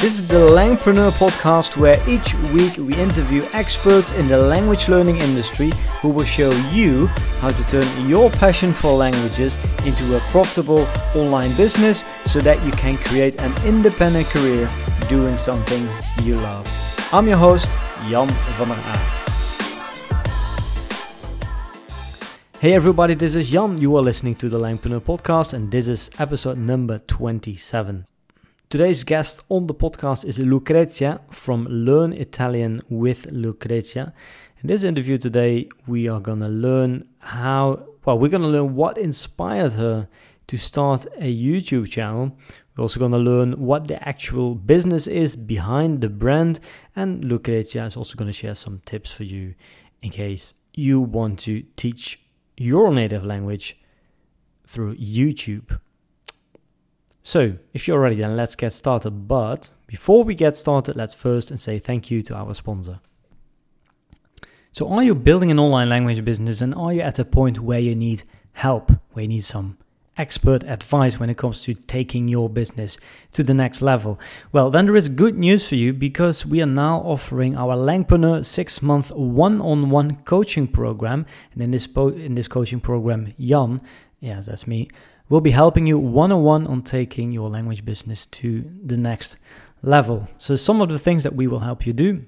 This is the Langpreneur podcast where each week we interview experts in the language learning industry who will show you how to turn your passion for languages into a profitable online business so that you can create an independent career doing something you love. I'm your host, Jan van der Aa. Hey everybody, this is Jan. You are listening to the Langpreneur podcast and this is episode number 27. Today's guest on the podcast is Lucrezia from Learn Italian with Lucrezia. In this interview today, we are going to learn how, well, we're going to learn what inspired her to start a YouTube channel. We're also going to learn what the actual business is behind the brand, and Lucrezia is also going to share some tips for you in case you want to teach your native language through YouTube. So, if you're ready, then let's get started. But before we get started, let's first and say thank you to our sponsor. So, are you building an online language business and are you at a point where you need help, where you need some expert advice when it comes to taking your business to the next level? Well, then there is good news for you because we are now offering our Langpreneur six month one on one coaching program. And in this, po- in this coaching program, Jan, yes, that's me, will be helping you one on one on taking your language business to the next level. So, some of the things that we will help you do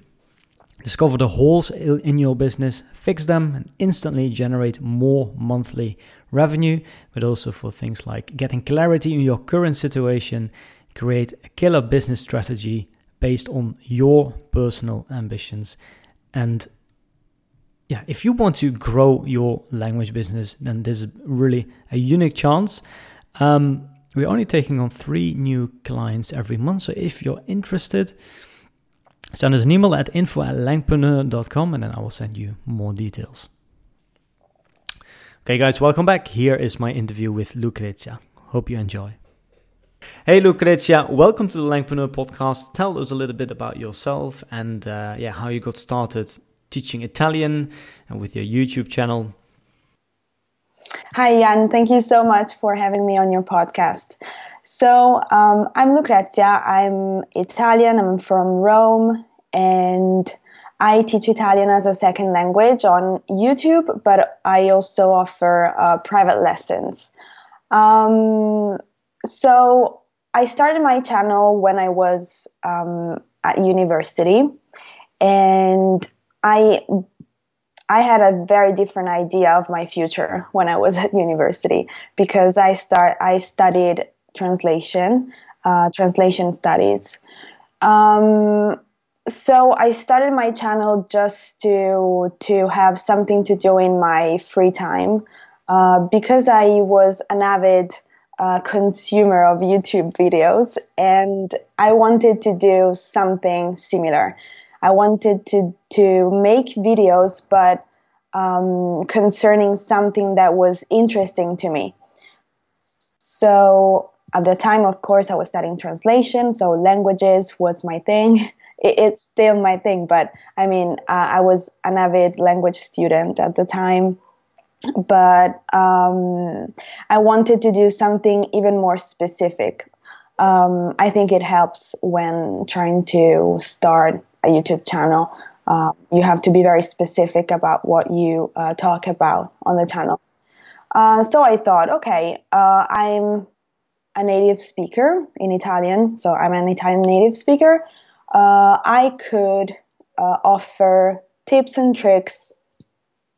discover the holes in your business, fix them, and instantly generate more monthly revenue, but also for things like getting clarity in your current situation, create a killer business strategy based on your personal ambitions, and yeah, if you want to grow your language business, then this is really a unique chance. Um, we're only taking on three new clients every month. So if you're interested, send us an email at info at langpreneur.com and then I will send you more details. Okay, guys, welcome back. Here is my interview with Lucrezia. Hope you enjoy. Hey Lucrezia, welcome to the Langpreneur podcast. Tell us a little bit about yourself and uh, yeah, how you got started teaching Italian and with your YouTube channel. Hi, Jan. Thank you so much for having me on your podcast. So, um, I'm Lucrezia. I'm Italian. I'm from Rome, and I teach Italian as a second language on YouTube, but I also offer uh, private lessons. Um, so, I started my channel when I was um, at university, and I I had a very different idea of my future when I was at university because I start I studied translation, uh, translation studies. Um, so I started my channel just to to have something to do in my free time uh, because I was an avid uh, consumer of YouTube videos and I wanted to do something similar. I wanted to to make videos, but um, concerning something that was interesting to me. So at the time, of course, I was studying translation, so languages was my thing. It, it's still my thing, but I mean, uh, I was an avid language student at the time. But um, I wanted to do something even more specific. Um, I think it helps when trying to start a YouTube channel. Uh, you have to be very specific about what you uh, talk about on the channel. Uh, so I thought, okay, uh, I'm a native speaker in Italian, so I'm an Italian native speaker. Uh, I could uh, offer tips and tricks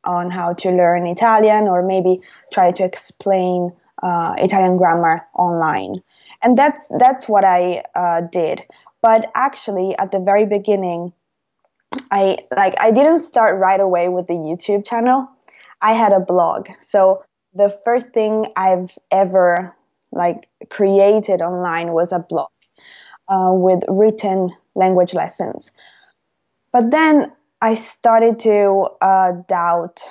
on how to learn Italian or maybe try to explain Italian grammar online. And that's, that's what I did. But actually, at the very beginning, I like I didn't start right away with the YouTube channel. I had a blog. So the first thing I've ever like created online was a blog uh, with written language lessons. But then I started to uh, doubt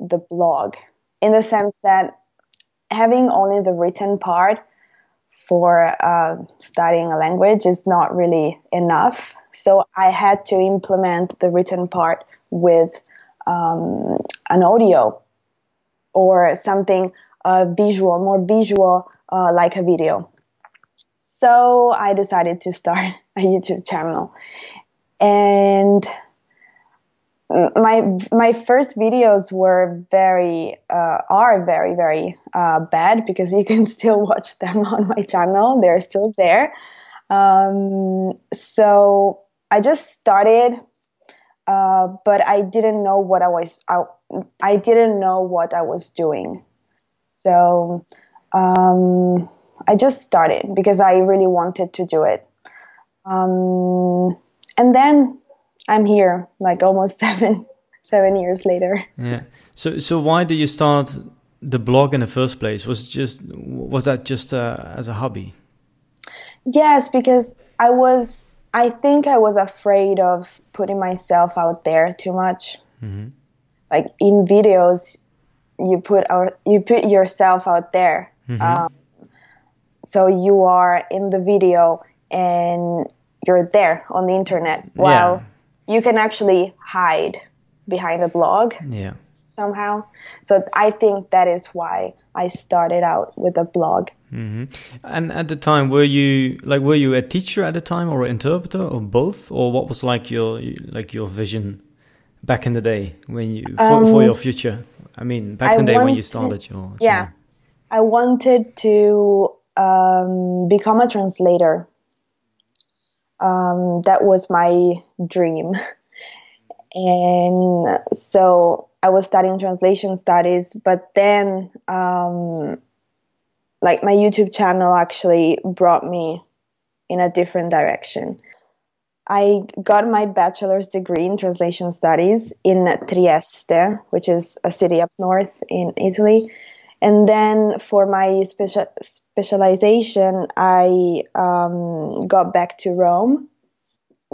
the blog in the sense that having only the written part for uh, studying a language is not really enough. So I had to implement the written part with um, an audio or something uh, visual, more visual, uh, like a video. So I decided to start a YouTube channel. And my my first videos were very uh, are very very uh, bad because you can still watch them on my channel. They're still there. Um, so I just started, uh, but I didn't know what I was. I, I didn't know what I was doing. So um, I just started because I really wanted to do it. Um, and then I'm here, like almost seven seven years later. Yeah. So so why did you start the blog in the first place? Was just was that just uh, as a hobby? Yes, because I was. I think I was afraid of putting myself out there too much. Mm-hmm. Like in videos, you put our you put yourself out there. Mm-hmm. Um, so you are in the video and you're there on the internet while yeah. You can actually hide behind a blog yeah. somehow. So i think that is why i started out with a blog. Mm-hmm. and at the time were you like were you a teacher at the time or an interpreter or both? Or what was like your like your vision back in the day when you for, um, for your future? I mean back in the day wanted, when you started your channel. yeah i wanted to um, become a translator um, that was my dream. and so I was studying translation studies, but then um, like my YouTube channel actually brought me in a different direction. I got my bachelor's degree in translation studies in Trieste, which is a city up north in Italy. And then for my special, specialization, I um, got back to Rome.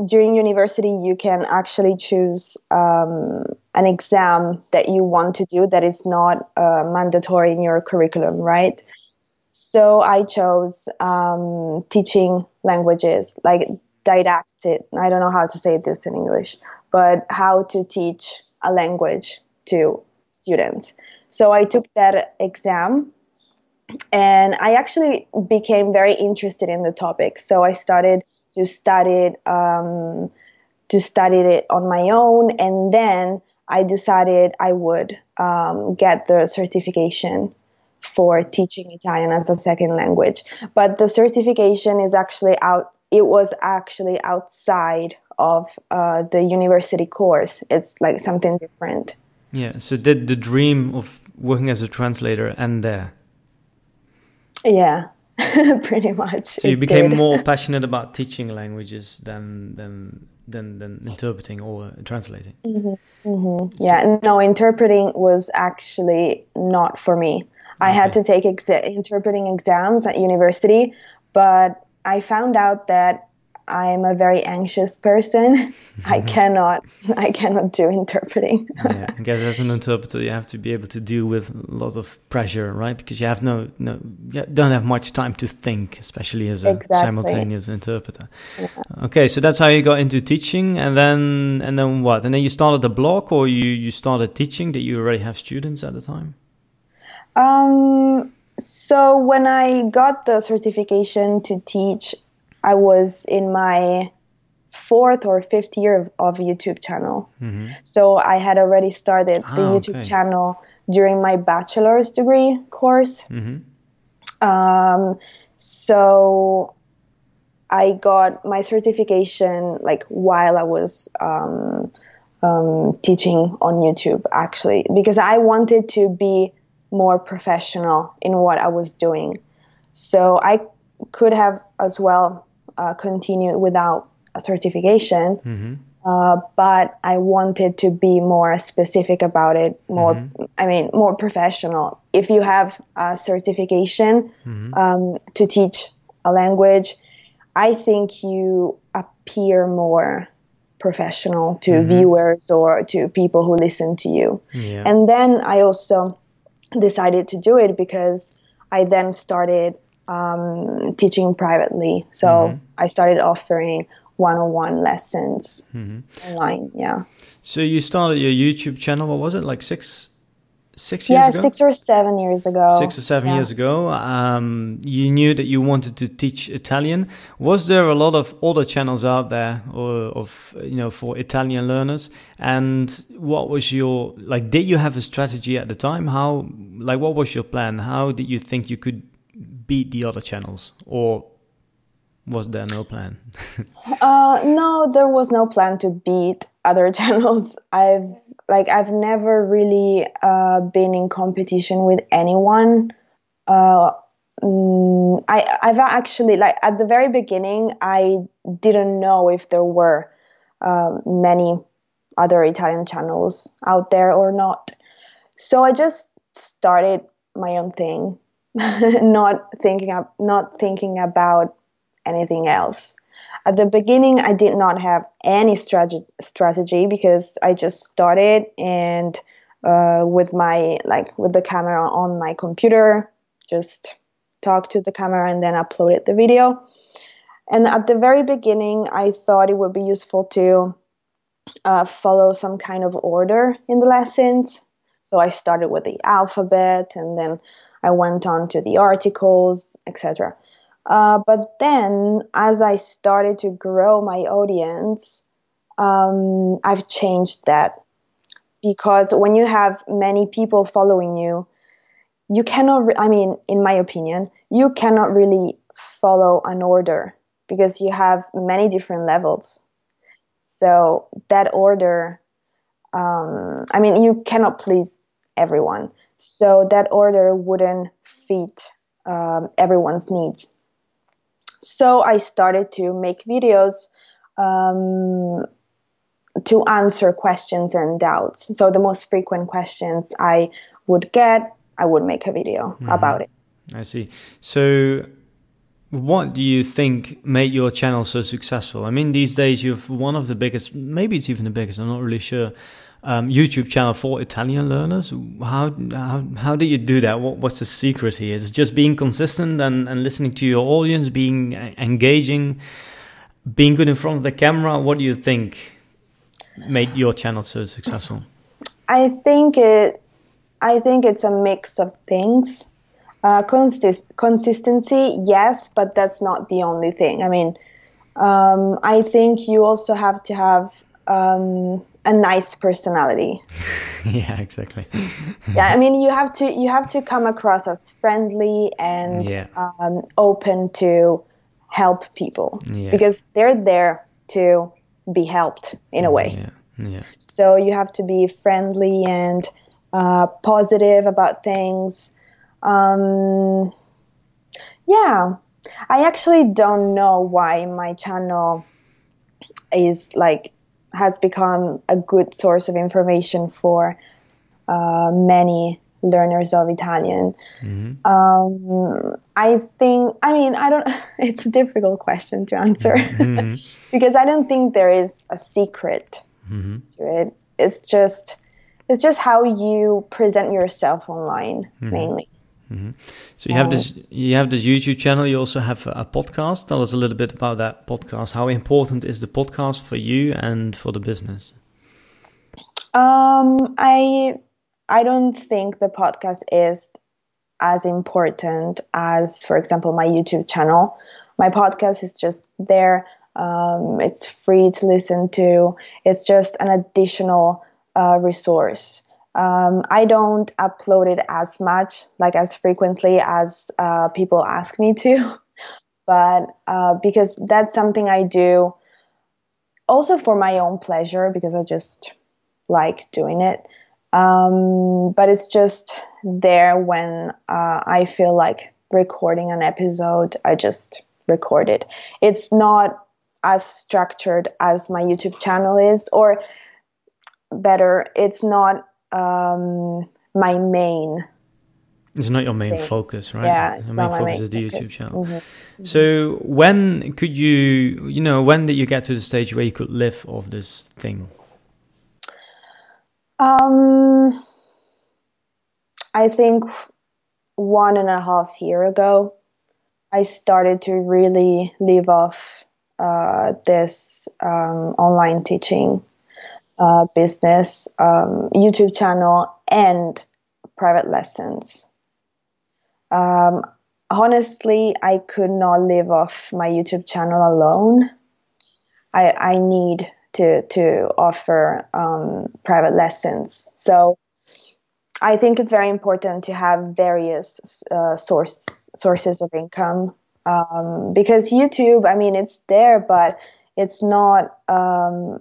During university, you can actually choose um, an exam that you want to do that is not uh, mandatory in your curriculum, right? So I chose um, teaching languages, like didactic. I don't know how to say this in English, but how to teach a language to students. So I took that exam and I actually became very interested in the topic. So I started to study it, um, to study it on my own, and then I decided I would um, get the certification for teaching Italian as a second language. But the certification is actually out. It was actually outside of uh, the university course. It's like something different. Yeah. So did the dream of working as a translator end there? Yeah, pretty much. So you became did. more passionate about teaching languages than than than than interpreting or translating. Mm-hmm, mm-hmm. Yeah, no, interpreting was actually not for me. I had to take exa- interpreting exams at university, but I found out that I'm a very anxious person. I cannot I cannot do interpreting. yeah, I guess as an interpreter you have to be able to deal with a lot of pressure, right? Because you have no no you don't have much time to think, especially as a exactly. simultaneous interpreter. Yeah. Okay, so that's how you got into teaching and then and then what? And then you started the blog or you you started teaching that you already have students at the time? Um so when I got the certification to teach I was in my fourth or fifth year of, of YouTube channel. Mm-hmm. So I had already started the ah, YouTube okay. channel during my bachelor's degree course. Mm-hmm. Um, so I got my certification like while I was um, um, teaching on YouTube, actually, because I wanted to be more professional in what I was doing. So I could have as well uh, continue without a certification. Mm-hmm. Uh, but I wanted to be more specific about it, more, mm-hmm. I mean, more professional. If you have a certification mm-hmm. um, to teach a language, I think you appear more professional to mm-hmm. viewers or to people who listen to you. Yeah. And then I also decided to do it because I then started um, teaching privately. So mm-hmm. I started offering one-on-one lessons mm-hmm. online. Yeah. So you started your YouTube channel. What was it like six, six years yeah, ago. six or seven years ago. Six or seven Yeah. years ago, um, you knew that you wanted to teach Italian. Was there a lot of other channels out there, or of you know, for Italian learners? And what was your like? Did you have a strategy at the time? How like what was your plan? How did you think you could beat the other channels, or was there no plan? Uh, no, there was no plan to beat other channels. I've like I've never really uh, been in competition with anyone. Uh, mm, I I've actually like at the very beginning I didn't know if there were um, many other Italian channels out there or not. So I just started my own thing, not thinking not thinking about anything else. At the beginning, I did not have any strategy strategy because I just started and uh, with my like with the camera on my computer, just talked to the camera and then uploaded the video. And at the very beginning, I thought it would be useful to uh, follow some kind of order in the lessons. So I started with the alphabet and then I went on to the articles, etc. Uh, but then, as I started to grow my audience, um, I've changed that because when you have many people following you, you cannot, re- I mean, in my opinion, you cannot really follow an order because you have many different levels. So that order, um, I mean, you cannot please everyone. So that order wouldn't fit um, everyone's needs. So I started to make videos um, to answer questions and doubts. So the most frequent questions I would get, I would make a video about it. I see. So, what do you think made your channel so successful? I mean, these days you've one of the biggest, maybe it's even the biggest. I'm not really sure. Um, YouTube channel for Italian learners. How how how do you do that? What what's the secret here? Is just being consistent and, and listening to your audience, being engaging, being good in front of the camera? What do you think made your channel so successful? I think it. I think it's a mix of things. Uh, consist- consistency, yes, but that's not the only thing. I mean, um, I think you also have to have um, a nice personality. yeah, exactly. yeah, I mean, you have to you have to come across as friendly and Yeah. um, open to help people Yeah. because they're there to be helped in a way. Yeah, yeah. So you have to be friendly and uh, positive about things. Um, yeah, I actually don't know why my channel is like has become a good source of information for uh, many learners of Italian. Mm-hmm. Um, I think, I mean, I don't, it's a difficult question to answer mm-hmm. Mm-hmm. because I don't think there is a secret to it. It's just, it's just how you present yourself online mainly. So you have this you have this YouTube channel. You also have a podcast. Tell us a little bit about that podcast. How important is the podcast for you and for the business? Um, I I don't think the podcast is as important as, for example, my YouTube channel. My podcast is just there. Um, it's free to listen to. It's just an additional uh, resource. Um, I don't upload it as much, like as frequently as uh, people ask me to, but uh, because that's something I do also for my own pleasure because I just like doing it. Um, but it's just there when uh, I feel like recording an episode, I just record it. It's not as structured as my YouTube channel is, or better, it's not um, my main. It's not your main Thing. focus, right? Yeah, your main focus main is the focus. YouTube channel. Mhm. So when could you, you know, when did you get to the stage where you could live off this thing? Um, I think one and a half year ago, I started to really live off uh, this um, online teaching uh, business, um, YouTube channel, and private lessons. Um, honestly, I could not live off my YouTube channel alone. I, I need to to offer um, private lessons. So I think it's very important to have various uh, source sources of income um, because YouTube, I mean, it's there, but it's not um,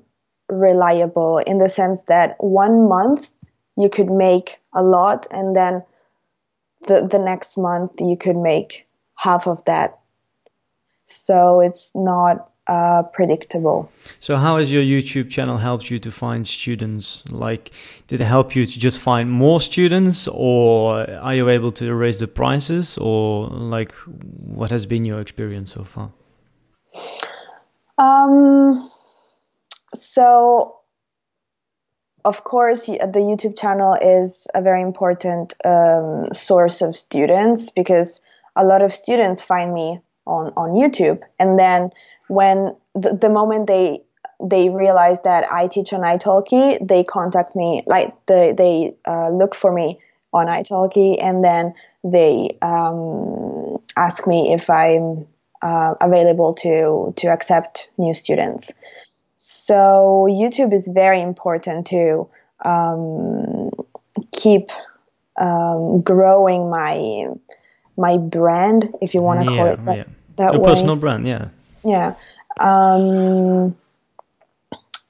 reliable in the sense that one month you could make a lot, and then the the next month you could make half of that. So it's not uh, predictable. So, how has your YouTube channel helped you to find students? Like, did it help you to just find more students, or are you able to raise the prices, or like, what has been your experience so far? Um, so, of course, the YouTube channel is a very important um, source of students because a lot of students find me on, on YouTube. And then when the, the moment they they realize that I teach on italki, they contact me, like the, they uh, look for me on italki, and then they um, ask me if I'm uh, available to to accept new students. So YouTube is very important to um, keep um, growing my my brand, if you want to yeah, call it that, yeah. that Your way. personal brand, yeah. Yeah. Um,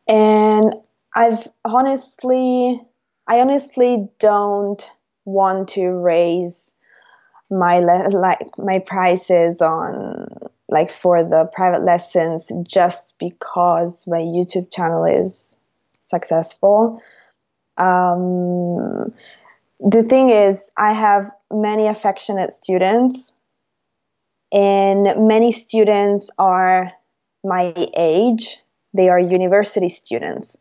and I've honestly, I honestly don't want to raise my like my prices on like for the private lessons just because my YouTube channel is successful. Um, the thing is, I have many affectionate students, and many students are my age. They are university students.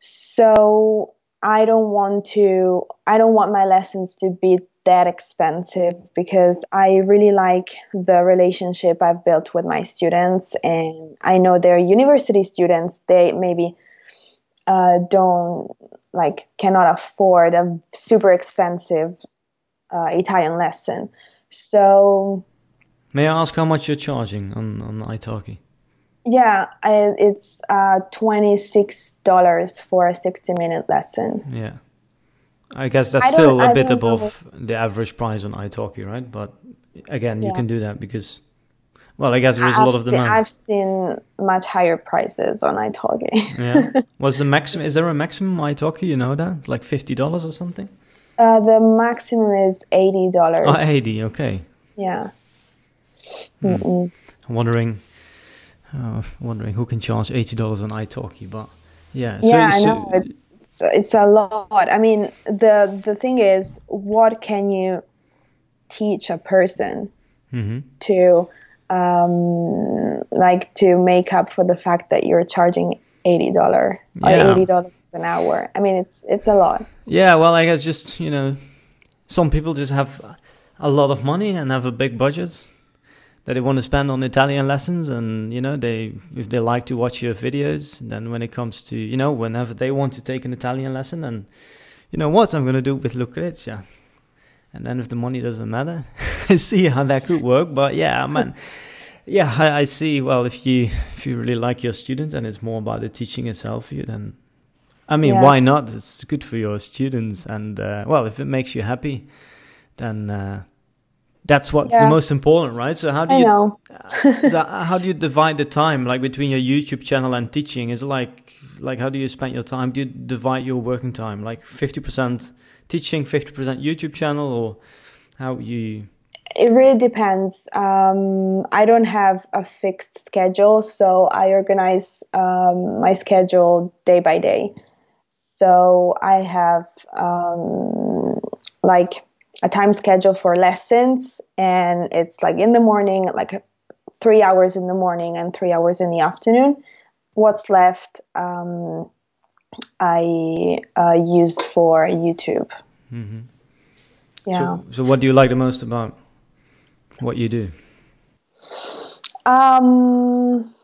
So I don't want to, I don't want my lessons to be that expensive because I really like the relationship I've built with my students. And I know they're university students. They maybe uh, don't like cannot afford a super expensive uh, Italian lesson. So May I ask how much you're charging on on italki? yeah, I, it's uh, twenty six dollars for a sixty minute lesson. Yeah. I guess that's I still a I bit above the average price on italki, right? But again, you can do that because, well, I guess there is a I've lot of seen- demand. I've seen much higher prices on italki. yeah. Was the maximum? Is there a maximum italki? You know that, like fifty dollars or something? Uh, the maximum is eighty dollars. Oh, 80, Okay. Yeah. Mm-mm. I'm wondering, uh, wondering who can charge eighty dollars on italki, but yeah. So, yeah, I know. It's, it's a lot. I mean, the the thing is, what can you teach a person Mhm. to um, like to make up for the fact that you're charging eighty dollar or Yeah. eighty dollars an hour? I mean, it's it's a lot. Yeah, well, I guess just you know, some people just have a lot of money and have a big budget that they want to spend on Italian lessons, and you know, they if they like to watch your videos, then when it comes to you know, whenever they want to take an Italian lesson, and you know what I'm going to do with Lucrezia, and then if the money doesn't matter, I see how that could work. But yeah, man. Yeah, I, I see. Well, if you if you really like your students and it's more about the teaching itself, you then I mean, Yeah. why not? It's good for your students, and uh, well, if it makes you happy, then uh, that's what's the most important, right? So how do I you know. so how do you divide the time, like between your YouTube channel and teaching? Is it like like how do you spend your time? Do you divide your working time, like fifty percent teaching, fifty percent YouTube channel, or how you? It really depends. Um, I don't have a fixed schedule, so I organize um, my schedule day by day. So I have um, like a time schedule for lessons, and it's like in the morning, like three hours in the morning and three hours in the afternoon. What's left, um, I uh, use for YouTube. mm-hmm. Yeah. So, so what do you like the most about what you do? Um,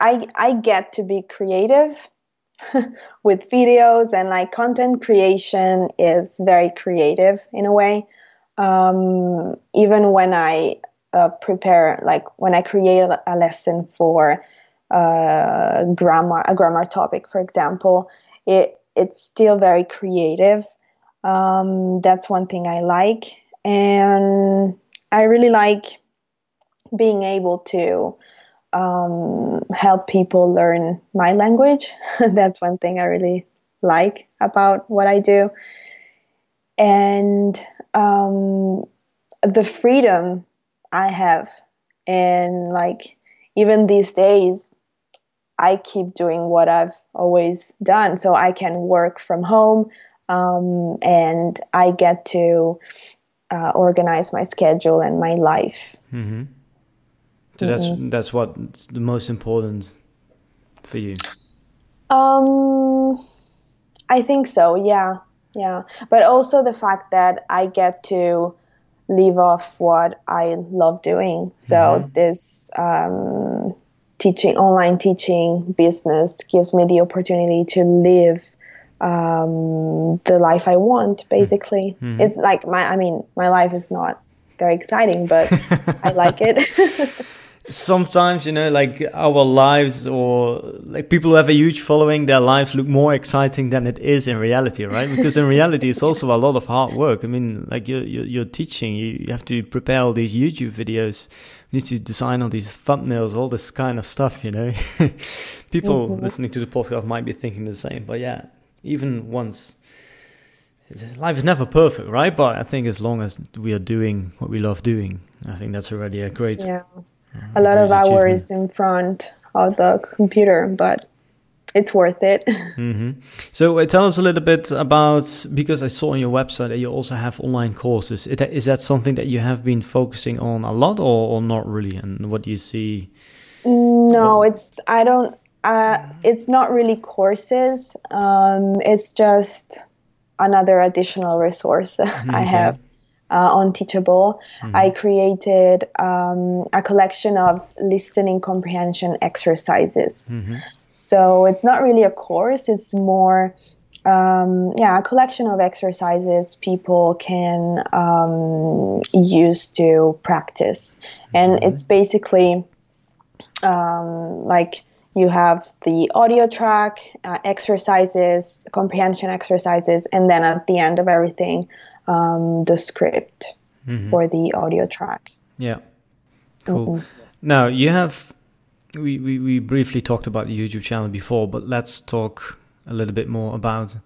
I I get to be creative, with videos and like content creation is very creative in a way. Um, even when I uh, prepare, like when I create a lesson for uh, grammar, a grammar topic, for example, it it's still very creative. Um, that's one thing I like, and I really like being able to um, help people learn my language. That's one thing I really like about what I do. And um, the freedom I have, and like even these days, I keep doing what I've always done. So I can work from home um, and I get to uh, organize my schedule and my life. Mm-hmm. So that's mm-hmm. that's what's the most important for you. Um, I think so. Yeah, yeah. But also the fact that I get to leave off what I love doing. So mm-hmm. this um, teaching, online teaching business gives me the opportunity to live um, the life I want. Basically, mm-hmm. it's like my. I mean, my life is not very exciting, but I like it. sometimes you know like our lives or like people who have a huge following their lives look more exciting than it is in reality right? Because in reality it's also a lot of hard work. I mean like you're, you're, you're teaching you, you have to prepare all these youtube videos you need to design all these thumbnails all this kind of stuff you know? People mm-hmm. listening to the podcast might be thinking the same but yeah even once life is never perfect right? But i think as long as we are doing what we love doing i think that's already a great yeah a lot of hours in front of the computer, but it's worth it. Mm-hmm. So uh, tell us a little bit about because I saw on your website that you also have online courses. Is that something that you have been focusing on a lot, or, or not really? And what do you see? No, it's I don't. Uh, it's not really courses. Um, it's just another additional resource okay. I have uh, on Teachable, mm-hmm. I created um, a collection of listening comprehension exercises. Mm-hmm. So it's not really a course, it's more, um, yeah, a collection of exercises people can um, use to practice. And mm-hmm. it's basically um, like you have the audio track, uh, exercises, comprehension exercises, and then at the end of everything, um, the script mm-hmm. for the audio track. Yeah, cool. Mm-hmm. Now you have we, we we briefly talked about the YouTube channel before, but let's talk a little bit more about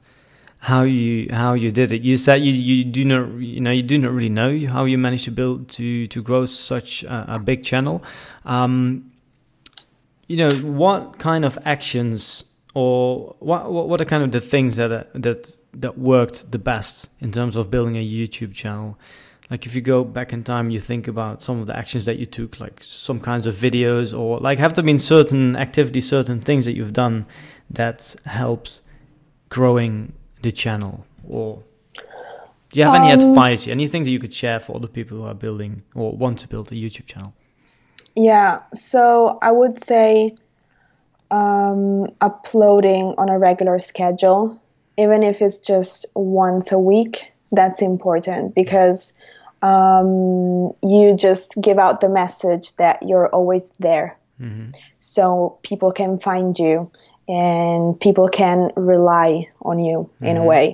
how you how you did it. You said you, you do not you know you do not really know how you managed to build to to grow such a, a big channel. Um, you know what kind of actions or what what are kind of the things that that that worked the best in terms of building a YouTube channel? Like if you go back in time, you think about some of the actions that you took, like some kinds of videos, or like have there been certain activities, certain things that you've done that helped growing the channel, or do you have um, any advice, anything that you could share for other people who are building or want to build a YouTube channel? Yeah, so I would say um, uploading on a regular schedule, even if it's just once a week, that's important because um, you just give out the message that you're always there. Mm-hmm. So people can find you and people can rely on you mm-hmm. in a mm-hmm. way.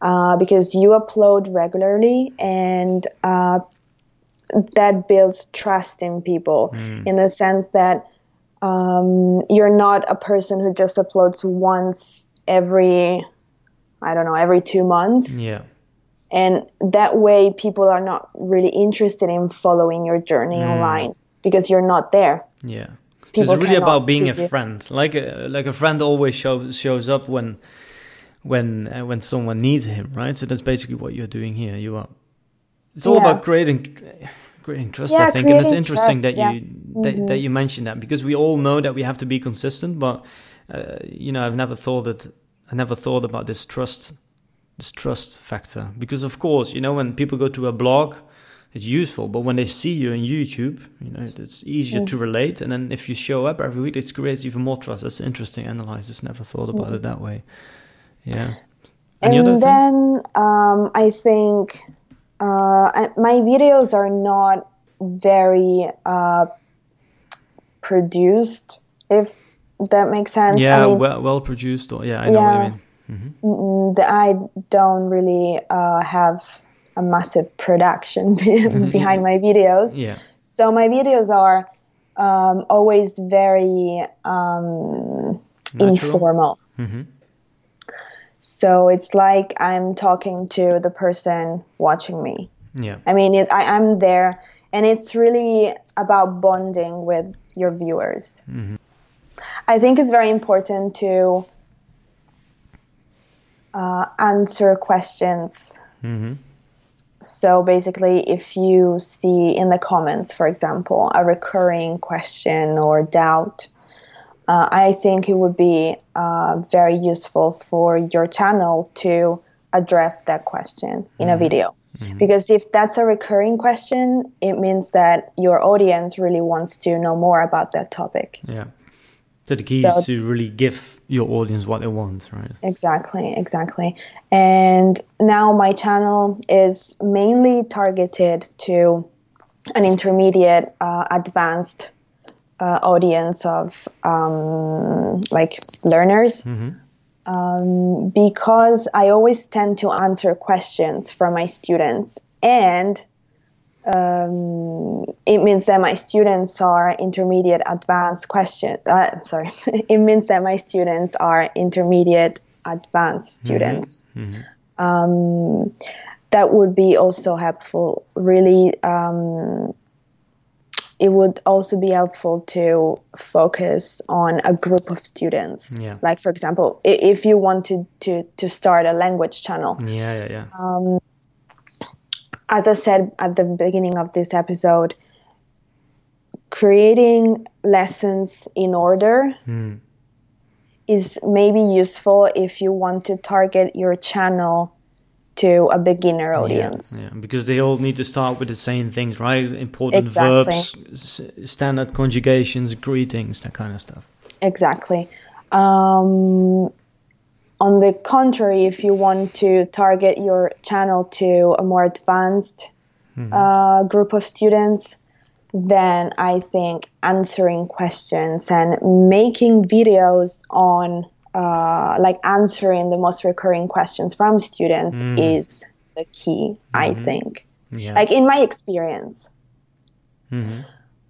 Uh, because you upload regularly and uh, that builds trust in people mm. in the sense that um, you're not a person who just uploads once every i don't know every two months. Yeah. And that way people are not really interested in following your journey mm. online because you're not there. Yeah. People it's really about being a friend. Like a like a friend always shows shows up when when uh, when someone needs him right? So that's basically what you're doing here. You are it's all yeah. about creating creating trust yeah, i think and it's interesting trust, that you yes. that, mm-hmm. that you mentioned that because we all know that we have to be consistent but uh, you know i've never thought that i never thought about this trust this trust factor because of course you know when people go to a blog it's useful. But when they see you on YouTube, you know, it's easier mm. to relate. And then if you show up every week, it creates even more trust. That's interesting analysis. Never thought about mm. it that way. Yeah. Any and then um, I think uh, my videos are not very uh, produced, if that makes sense. Yeah, I mean, well, well produced. Or, yeah, I know yeah, what you mean. Mm-hmm. I don't really uh, have a massive production behind my videos. Yeah. So my videos are um, always very um, informal. Mm-hmm. So it's like I'm talking to the person watching me. Yeah. I mean, it, I, am there, and it's really about bonding with your viewers. Mm-hmm. I think it's very important to uh, answer questions. Mm-hmm. So basically, if you see in the comments, for example, a recurring question or doubt, uh, I think it would be uh, very useful for your channel to address that question in mm-hmm. a video. Mm-hmm. Because if that's a recurring question, it means that your audience really wants to know more about that topic. Yeah. So the key so, is to really give your audience what they want, right? Exactly, exactly. And now my channel is mainly targeted to an intermediate, uh, advanced uh, audience of um, like learners. Mm-hmm. Um, because I always tend to answer questions from my students and um, it means that my students are intermediate advanced question uh, sorry it means that my students are intermediate advanced mm-hmm. students mm-hmm. Mm-hmm. Um, that would be also helpful really um, it would also be helpful to focus on a group of students yeah. like for example if you want to, to, to start a language channel yeah yeah yeah um, as I said at the beginning of this episode, creating lessons in order mm. is maybe useful if you want to target your channel to a beginner audience. Yeah, yeah, because they all need to start with the same things, right? Important exactly. verbs, standard conjugations, greetings, that kind of stuff. Exactly. Um, on the contrary, if you want to target your channel to a more advanced mm-hmm. uh, group of students, then I think answering questions and making videos on uh, like answering the most recurring questions from students mm. is the key, mm-hmm. I think. Yeah. Like in my experience. Mm-hmm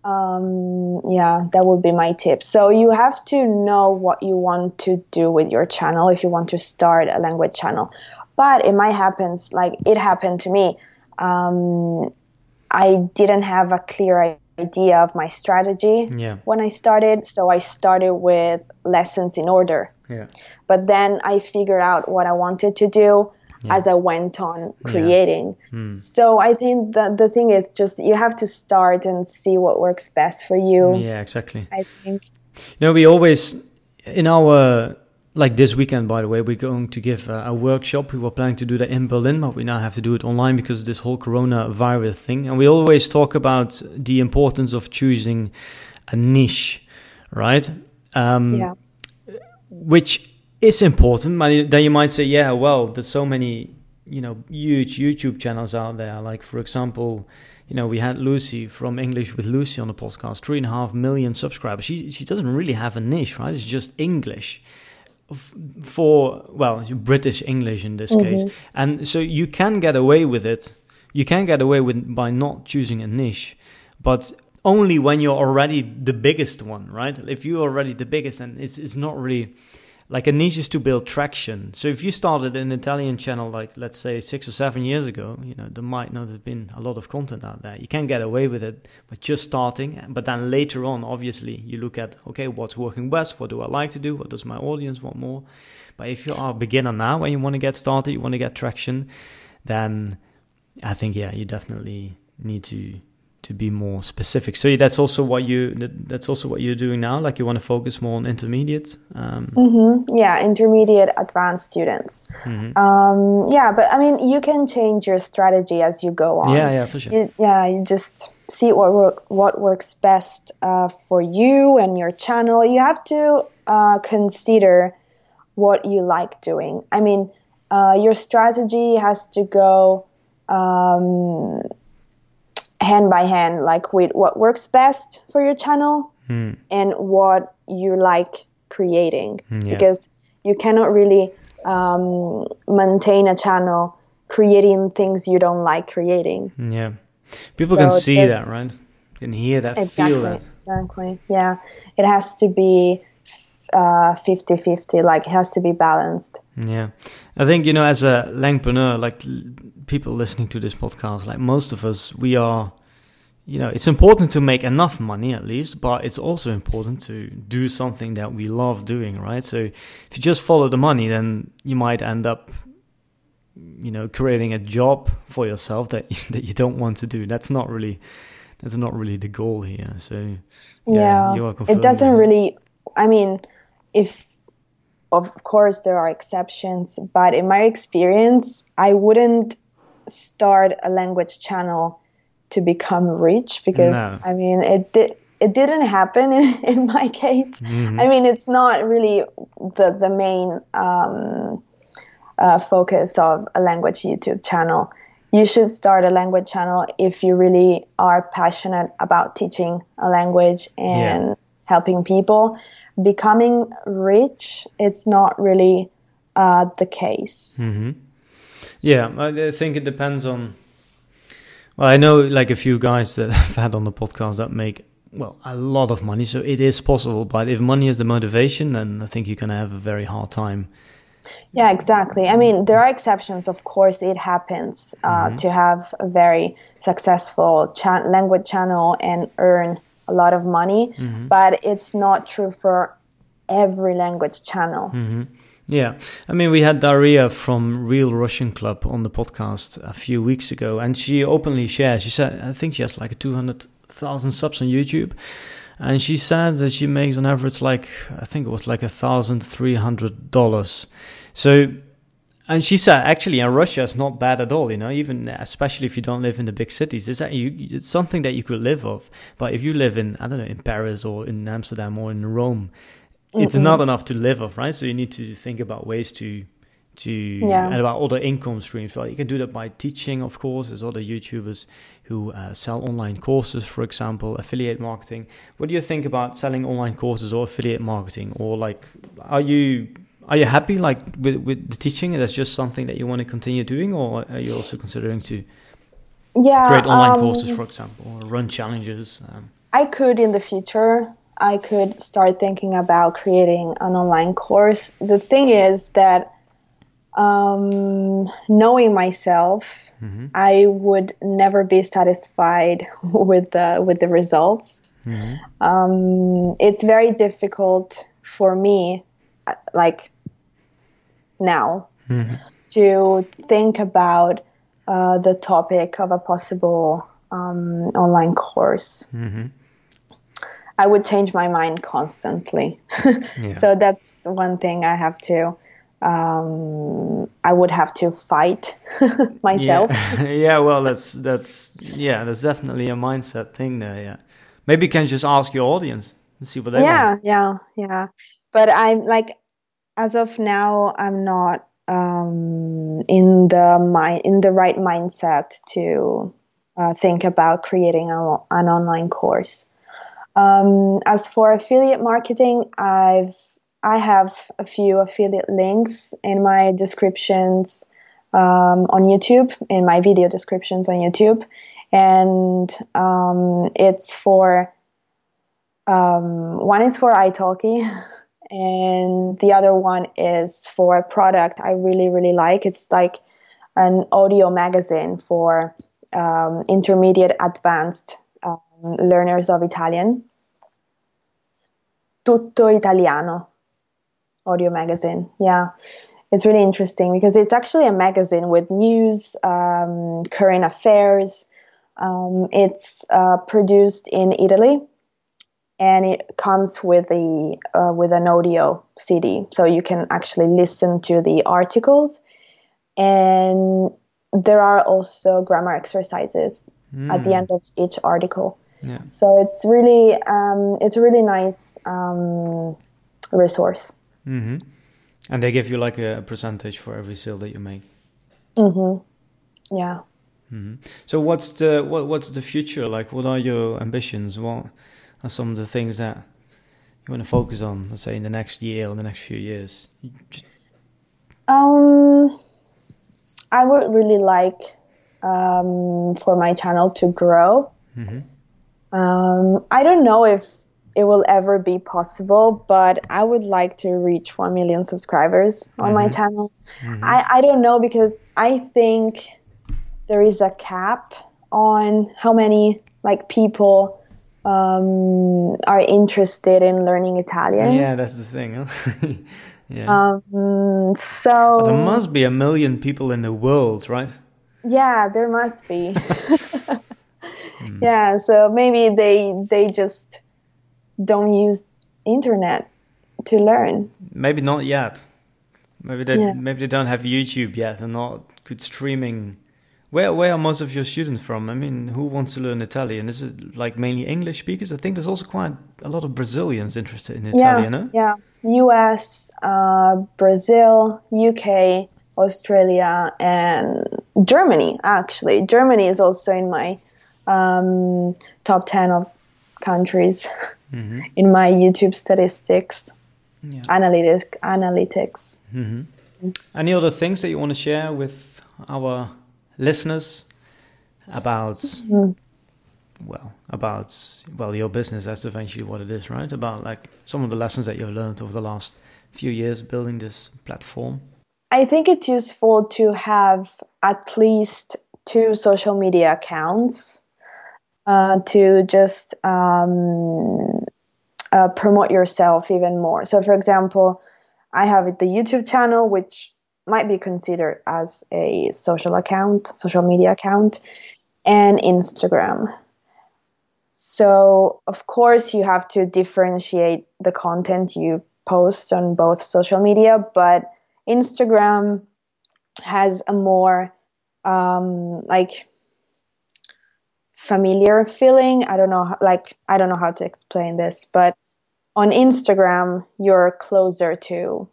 um, yeah, that would be my tip. So you have to know what you want to do with your channel if you want to start a language channel. But it might happen, like it happened to me. Um, I didn't have a clear idea of my strategy yeah. when I started, so I started with lessons in order. Yeah. But then I figured out what I wanted to do yeah. as I went on creating. Yeah. Mm. So I think that the thing is just you have to start and see what works best for you. Yeah, exactly. I think. You know, we always in our like this weekend, by the way, we're going to give a, a, workshop. We were planning to do that in Berlin, but we now have to do it online because this whole coronavirus thing. And we always talk about the importance of choosing a niche, right? Um, yeah. Which is important. But then you might say, yeah, well, there's so many, you know, huge YouTube channels out there. Like, for example, you know, we had Lucy from English with Lucy on the podcast, three and a half million subscribers. She she doesn't really have a niche, right? It's just English for well, British English in this mm-hmm. case, and so you can get away with it. You can get away with by not choosing a niche, but only when you're already the biggest one, right? If you're already the biggest, and it's it's not really like niche is to build traction. So if you started an Italian channel like let's say six or seven years ago, you know there might not have been a lot of content out there. You can get away with it but just starting, but then later on, obviously, you look at okay, what's working best? What do I like to do? What does my audience want more? But if you are a beginner now and you want to get started, you want to get traction, then I think yeah, you definitely need to to be more specific. So that's also what you that's also what you're doing now. Like you want to focus more on intermediate. Um. Mm-hmm. Yeah, intermediate, advanced students. Mm-hmm. Um, yeah, but I mean, you can change your strategy as you go on. Yeah, yeah, for sure. You, yeah, you just see what work, what works best uh, for you and your channel. You have to uh, consider what you like doing. I mean, uh, your strategy has to go. Um, hand by hand, like with what works best for your channel mm. and what you like creating. Hmm, yeah. Because you cannot really um, maintain a channel creating things you don't like creating. Yeah. People so can see that, right? Can hear that, exactly, feel that. Exactly. Yeah. It has to be uh, 50 50 like it has to be balanced. Yeah. I think you know as a langpreneur like people listening to this podcast like most of us we are you know it's important to make enough money at least but it's also important to do something that we love doing right? So if you just follow the money then you might end up you know creating a job for yourself that that you don't want to do. That's not really that's not really the goal here. So yeah, yeah. it doesn't that. really i mean if of course there are exceptions but in my experience i wouldn't start a language channel to become rich because no. i mean it did it didn't happen in, in my case mm-hmm. i mean it's not really the the main um, uh, focus of a language youtube channel you should start a language channel if you really are passionate about teaching a language and yeah. Helping people becoming rich, it's not really uh, the case. Mm-hmm. Yeah, I think it depends on. Well, I know like a few guys that I've had on the podcast that make well a lot of money, so it is possible. But if money is the motivation, then I think you're gonna have a very hard time. Yeah, exactly. I mean, there are exceptions, of course. It happens uh, mm-hmm. to have a very successful cha- language channel and earn a lot of money, mm-hmm. but it's not true for every language channel. Mm-hmm. Yeah, I mean, we had Daria from Real Russian Club on the podcast a few weeks ago, and she openly shares. She said, I think she has like two hundred thousand subs on YouTube, and she said that she makes on average like I think it was like a thousand three hundred dollars. So and she said, actually, in Russia, it's not bad at all. You know, even especially if you don't live in the big cities, it's, you, it's something that you could live off. But if you live in, I don't know, in Paris or in Amsterdam or in Rome, Mm-mm. it's not enough to live off, right? So you need to think about ways to to yeah. and about other income streams. Well, you can do that by teaching, of course. There's other YouTubers who uh, sell online courses, for example, affiliate marketing. What do you think about selling online courses or affiliate marketing? Or like, are you are you happy like with, with the teaching? That's just something that you want to continue doing, or are you also considering to yeah create online um, courses, for example, or run challenges? Um, I could in the future. I could start thinking about creating an online course. The thing is that um, knowing myself, mm-hmm. I would never be satisfied with the with the results. Mm-hmm. Um, it's very difficult for me, uh, like now mm-hmm. to think about uh, the topic of a possible um, online course. Mm-hmm. I would change my mind constantly. yeah. So that's one thing I have to. Um, I would have to fight myself. Yeah. yeah, well, that's that's yeah, that's definitely a mindset thing there. Yeah, maybe you can just ask your audience and see what they. Yeah, want. yeah, yeah. But I'm like as of now, I'm not um, in the mind in the right mindset to uh, think about creating a, an online course. Um, as for affiliate marketing, I've I have a few affiliate links in my descriptions um, on YouTube, in my video descriptions on YouTube, and um, it's for um, one is for italki and the other one is for a product I really really like. It's like an audio magazine for um, intermediate advanced um, learners of Italian. Tutto Italiano audio magazine. Yeah, it's really interesting because it's actually a magazine with news, um, current affairs, Um, it's uh, produced in Italy, and it comes with a uh, with an audio CD, so you can actually listen to the articles, and there are also grammar exercises mm. at the hmm. end of each article. Yeah. So it's really um, it's a really nice um, resource. Mm-hmm. And they give you like a percentage for every sale that you make. Mm-hmm. Yeah. Mm-hmm. So what's the what what's the future like? What are your ambitions? What are some of the things that you want to focus on? Let's say in the next year or the next few years. Um, I would really like um, for my channel to grow. Mm-hmm. Um, I don't know if it will ever be possible, but I would like to reach 1 million subscribers on mm-hmm. my channel. Mm-hmm. I, I don't know because I think there is a cap on how many like people um, are interested in learning Italian. Yeah, that's the thing. Huh? yeah. Um, so there must be a million people in the world, right? Yeah, there must be. mm. Yeah, so maybe they they just don't use internet to learn. Maybe not yet. Maybe they yeah. maybe they don't have YouTube yet and not good streaming. Where where are most of your students from? I mean, who wants to learn Italian? Is it like mainly English speakers? I think there's also quite a lot of Brazilians interested in Italian. Yeah, yeah. U.S., uh, Brazil, UK, Australia, and Germany. Actually, Germany is also in my um, top ten of countries. mm-hmm. in my YouTube statistics, yeah. analytics. analytics. Mm-hmm. Any other things that you want to share with our listeners about? Mm-hmm. Well, about well, your business. That's eventually what it is, right? About like some of the lessons that you've learned over the last few years building this platform. I think it's useful to have at least two social media accounts uh, to just um, uh, promote yourself even more. So, for example, I have the YouTube channel, which might be considered as a social account, social media account, and Instagram. So, of course, you have to differentiate the content you post on both social media, but Instagram has a more um, like familiar feeling. I don't know, like, I don't know how to explain this, but on Instagram, you're closer to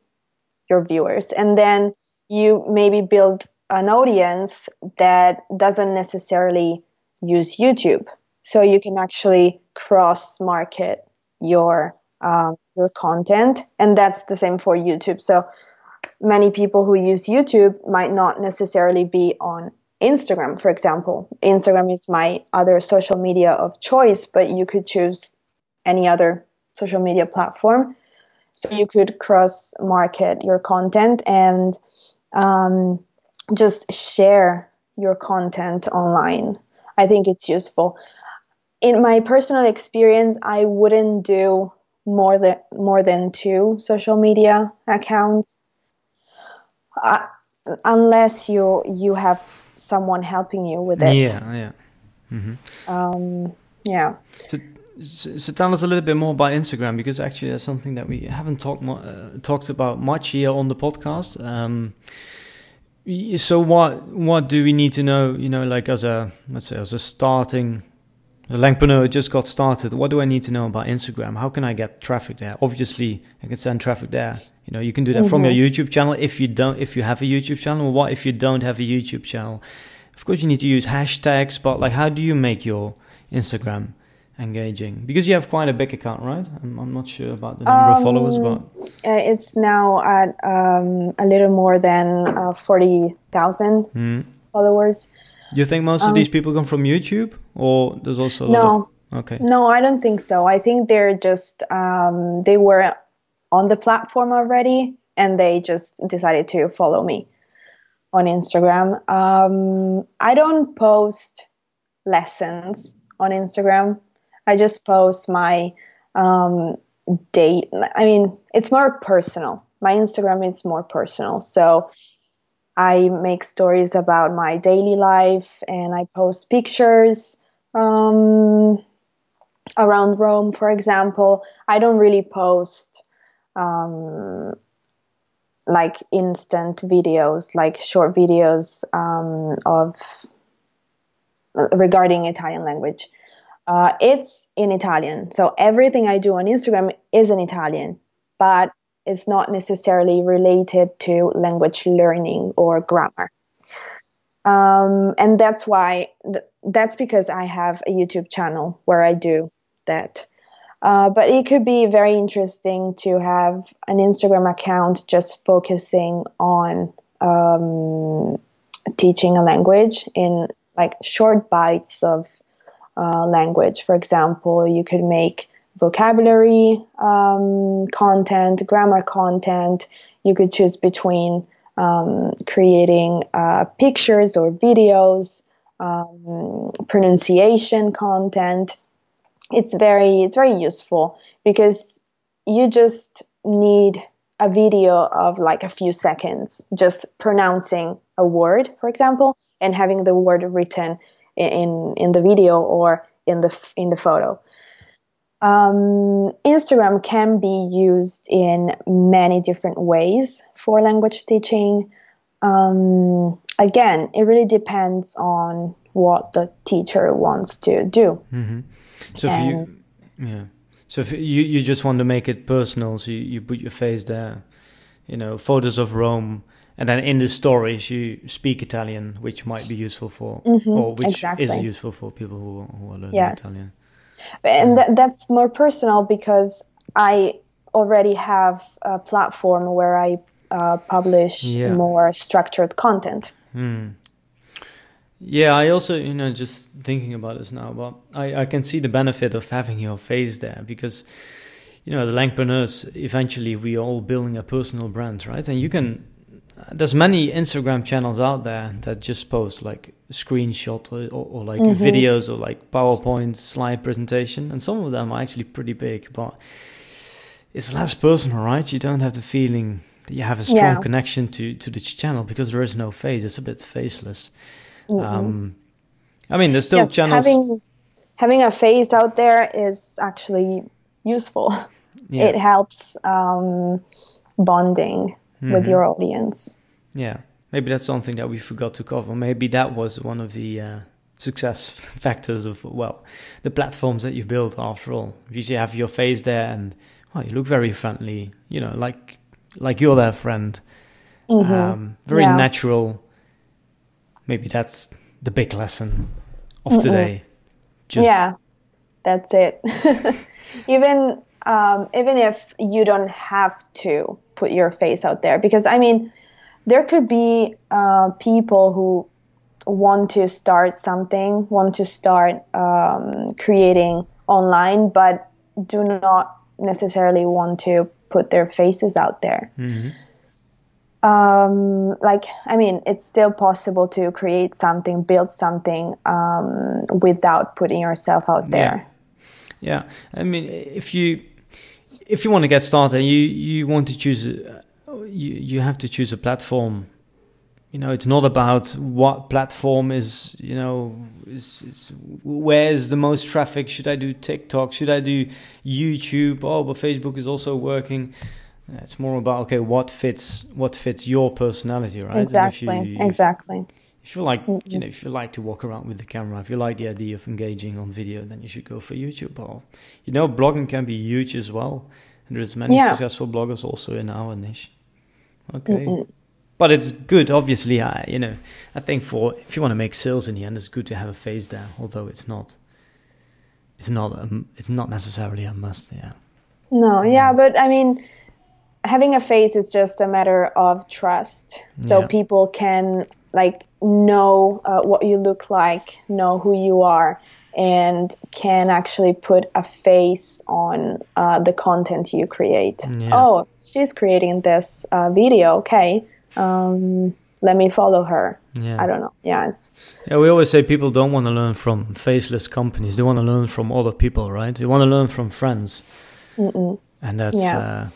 your viewers. And then you maybe build an audience that doesn't necessarily use YouTube. So you can actually cross market your um, your content, and that's the same for YouTube. So many people who use YouTube might not necessarily be on Instagram, for example. Instagram is my other social media of choice, but you could choose any other social media platform. So you could cross market your content and um, just share your content online. I think it's useful. In my personal experience, I wouldn't do more than more than two social media accounts, uh, unless you you have someone helping you with it. Yeah, yeah. Mm-hmm. Um, yeah. So, so, tell us a little bit more about Instagram because actually that's something that we haven't talked uh, talked about much here on the podcast. Um, so what what do we need to know? You know, like as a let's say as a starting Langpreneur just got started. What do I need to know about Instagram? How can I get traffic there? Obviously, I can send traffic there. You know, you can do that mm-hmm. from your mm-hmm. YouTube channel if you don't if you have a YouTube channel. What if you don't have a YouTube channel? Of course, you need to use hashtags, but like, how do you make your Instagram engaging? Because you have quite a big account, right? I'm, I'm not sure about the number um, of followers, but uh, it's now at um, a little more than uh, forty thousand mm. followers. Do you think most um, of these people come from YouTube, or there's also no? Of, okay. No, I don't think so. I think they're just um, they were on the platform already, and they just decided to follow me on Instagram. Um, I don't post lessons on Instagram. I just post my um, date. I mean, it's more personal. My Instagram is more personal. So I make stories about my daily life and I post pictures um, around Rome, for example. I don't really post um, like instant videos, like short videos um, of regarding Italian language. Uh, it's in Italian, so everything I do on Instagram is in Italian, but it's not necessarily related to language learning or grammar. Um, and that's why th- that's because I have a YouTube channel where I do that. Uh, but it could be very interesting to have an Instagram account just focusing on um, teaching a language in like short bites of uh, language. For example, you could make vocabulary um, content, grammar content. You could choose between um, creating uh, pictures or videos, um, pronunciation content. It's very it's very useful because you just need a video of like a few seconds just pronouncing a word, for example, and having the word written in in the video or in the in the photo. Um, Instagram can be used in many different ways for language teaching. Um, again, it really depends on what the teacher wants to do. Mm-hmm. So and, if you, yeah, so if you you just want to make it personal, so you, you put your face there, you know, photos of Rome, and then in the stories you speak Italian, which might be useful for, mm-hmm, or which exactly. is useful for people who, who are learning yes. Italian and th- that's more personal because I already have a platform where I uh, publish yeah. more structured content. Hmm. Yeah, I also, you know, just thinking about this now, but I, I can see the benefit of having your face there because, you know, the Langpreneurs, eventually we are all building a personal brand, right? And you can there's many Instagram channels out there that just post like screenshots or, or, like mm-hmm. videos or like PowerPoint slide presentation, and some of them are actually pretty big, but it's less personal, right? You don't have the feeling that you have a strong yeah. connection to to the channel because there is no face. It's a bit faceless. Mm-hmm. Um, I mean, there's still yes, channels. Having, having a face out there is actually useful. Yeah. It helps um, bonding mm-hmm. with your audience. Yeah, maybe that's something that we forgot to cover. Maybe that was one of the uh, success factors of well, the platforms that you built. After all, you have your face there, and well, you look very friendly. You know, like like you're their friend. Mm-hmm. Um, very yeah. natural. Maybe that's the big lesson of Mm-mm. today. Just yeah, that's it. even um, even if you don't have to put your face out there because i mean there could be uh, people who want to start something want to start um, creating online but do not necessarily want to put their faces out there mm-hmm. um, like i mean it's still possible to create something build something um, without putting yourself out there yeah. yeah i mean if you if you want to get started, you you want to choose, you you have to choose a platform. You know, it's not about what platform is. You know, is, is where is the most traffic? Should I do TikTok? Should I do YouTube? Oh, but Facebook is also working. It's more about okay, what fits what fits your personality, right? Exactly. You, exactly if you like mm-hmm. you know if you like to walk around with the camera if you like the idea of engaging on video then you should go for youtube or you know blogging can be huge as well and there's many yeah. successful bloggers also in our niche okay mm-hmm. but it's good obviously i you know i think for if you want to make sales in the end it's good to have a face there although it's not it's not a, it's not necessarily a must yeah no yeah mm. but i mean having a face is just a matter of trust so yeah. people can like know uh, what you look like, know who you are, and can actually put a face on uh, the content you create. Yeah. Oh, she's creating this uh, video. Okay, um, let me follow her. Yeah. I don't know. Yeah. yeah, we always say people don't want to learn from faceless companies. They want to learn from other people, right? They want to learn from friends. Mm-mm. And that's, yeah.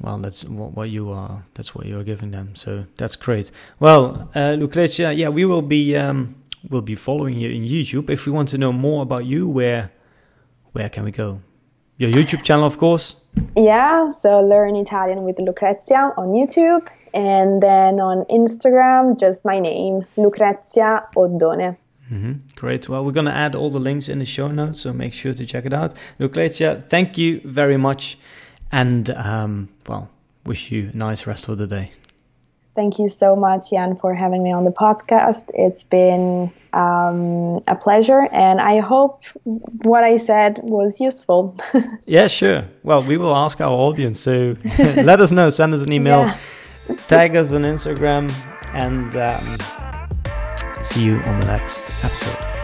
Well, that's what, you are. That's what you are giving them. So that's great. Well, uh, Lucrezia, yeah, we will be um, will be following you in YouTube. If we want to know more about you, where where can we go? Your YouTube channel, of course. Yeah, so learn Italian with Lucrezia on YouTube, and then on Instagram, just my name, Lucrezia Oddone. Mm-hmm. Great. Well, we're going to add all the links in the show notes, so make sure to check it out. Lucrezia, thank you very much. And, um, well, wish you a nice rest of the day. Thank you so much, Jan, for having me on the podcast. It's been um, a pleasure, and I hope what I said was useful. yeah, sure. Well, we will ask our audience, so let us know. Send us an email, yeah. tag us on Instagram, and um, see you on the next episode.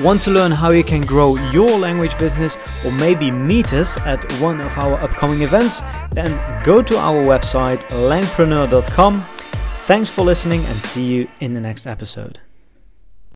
Want to learn how you can grow your language business or maybe meet us at one of our upcoming events? Then go to our website langpreneur.com. Thanks for listening and see you in the next episode.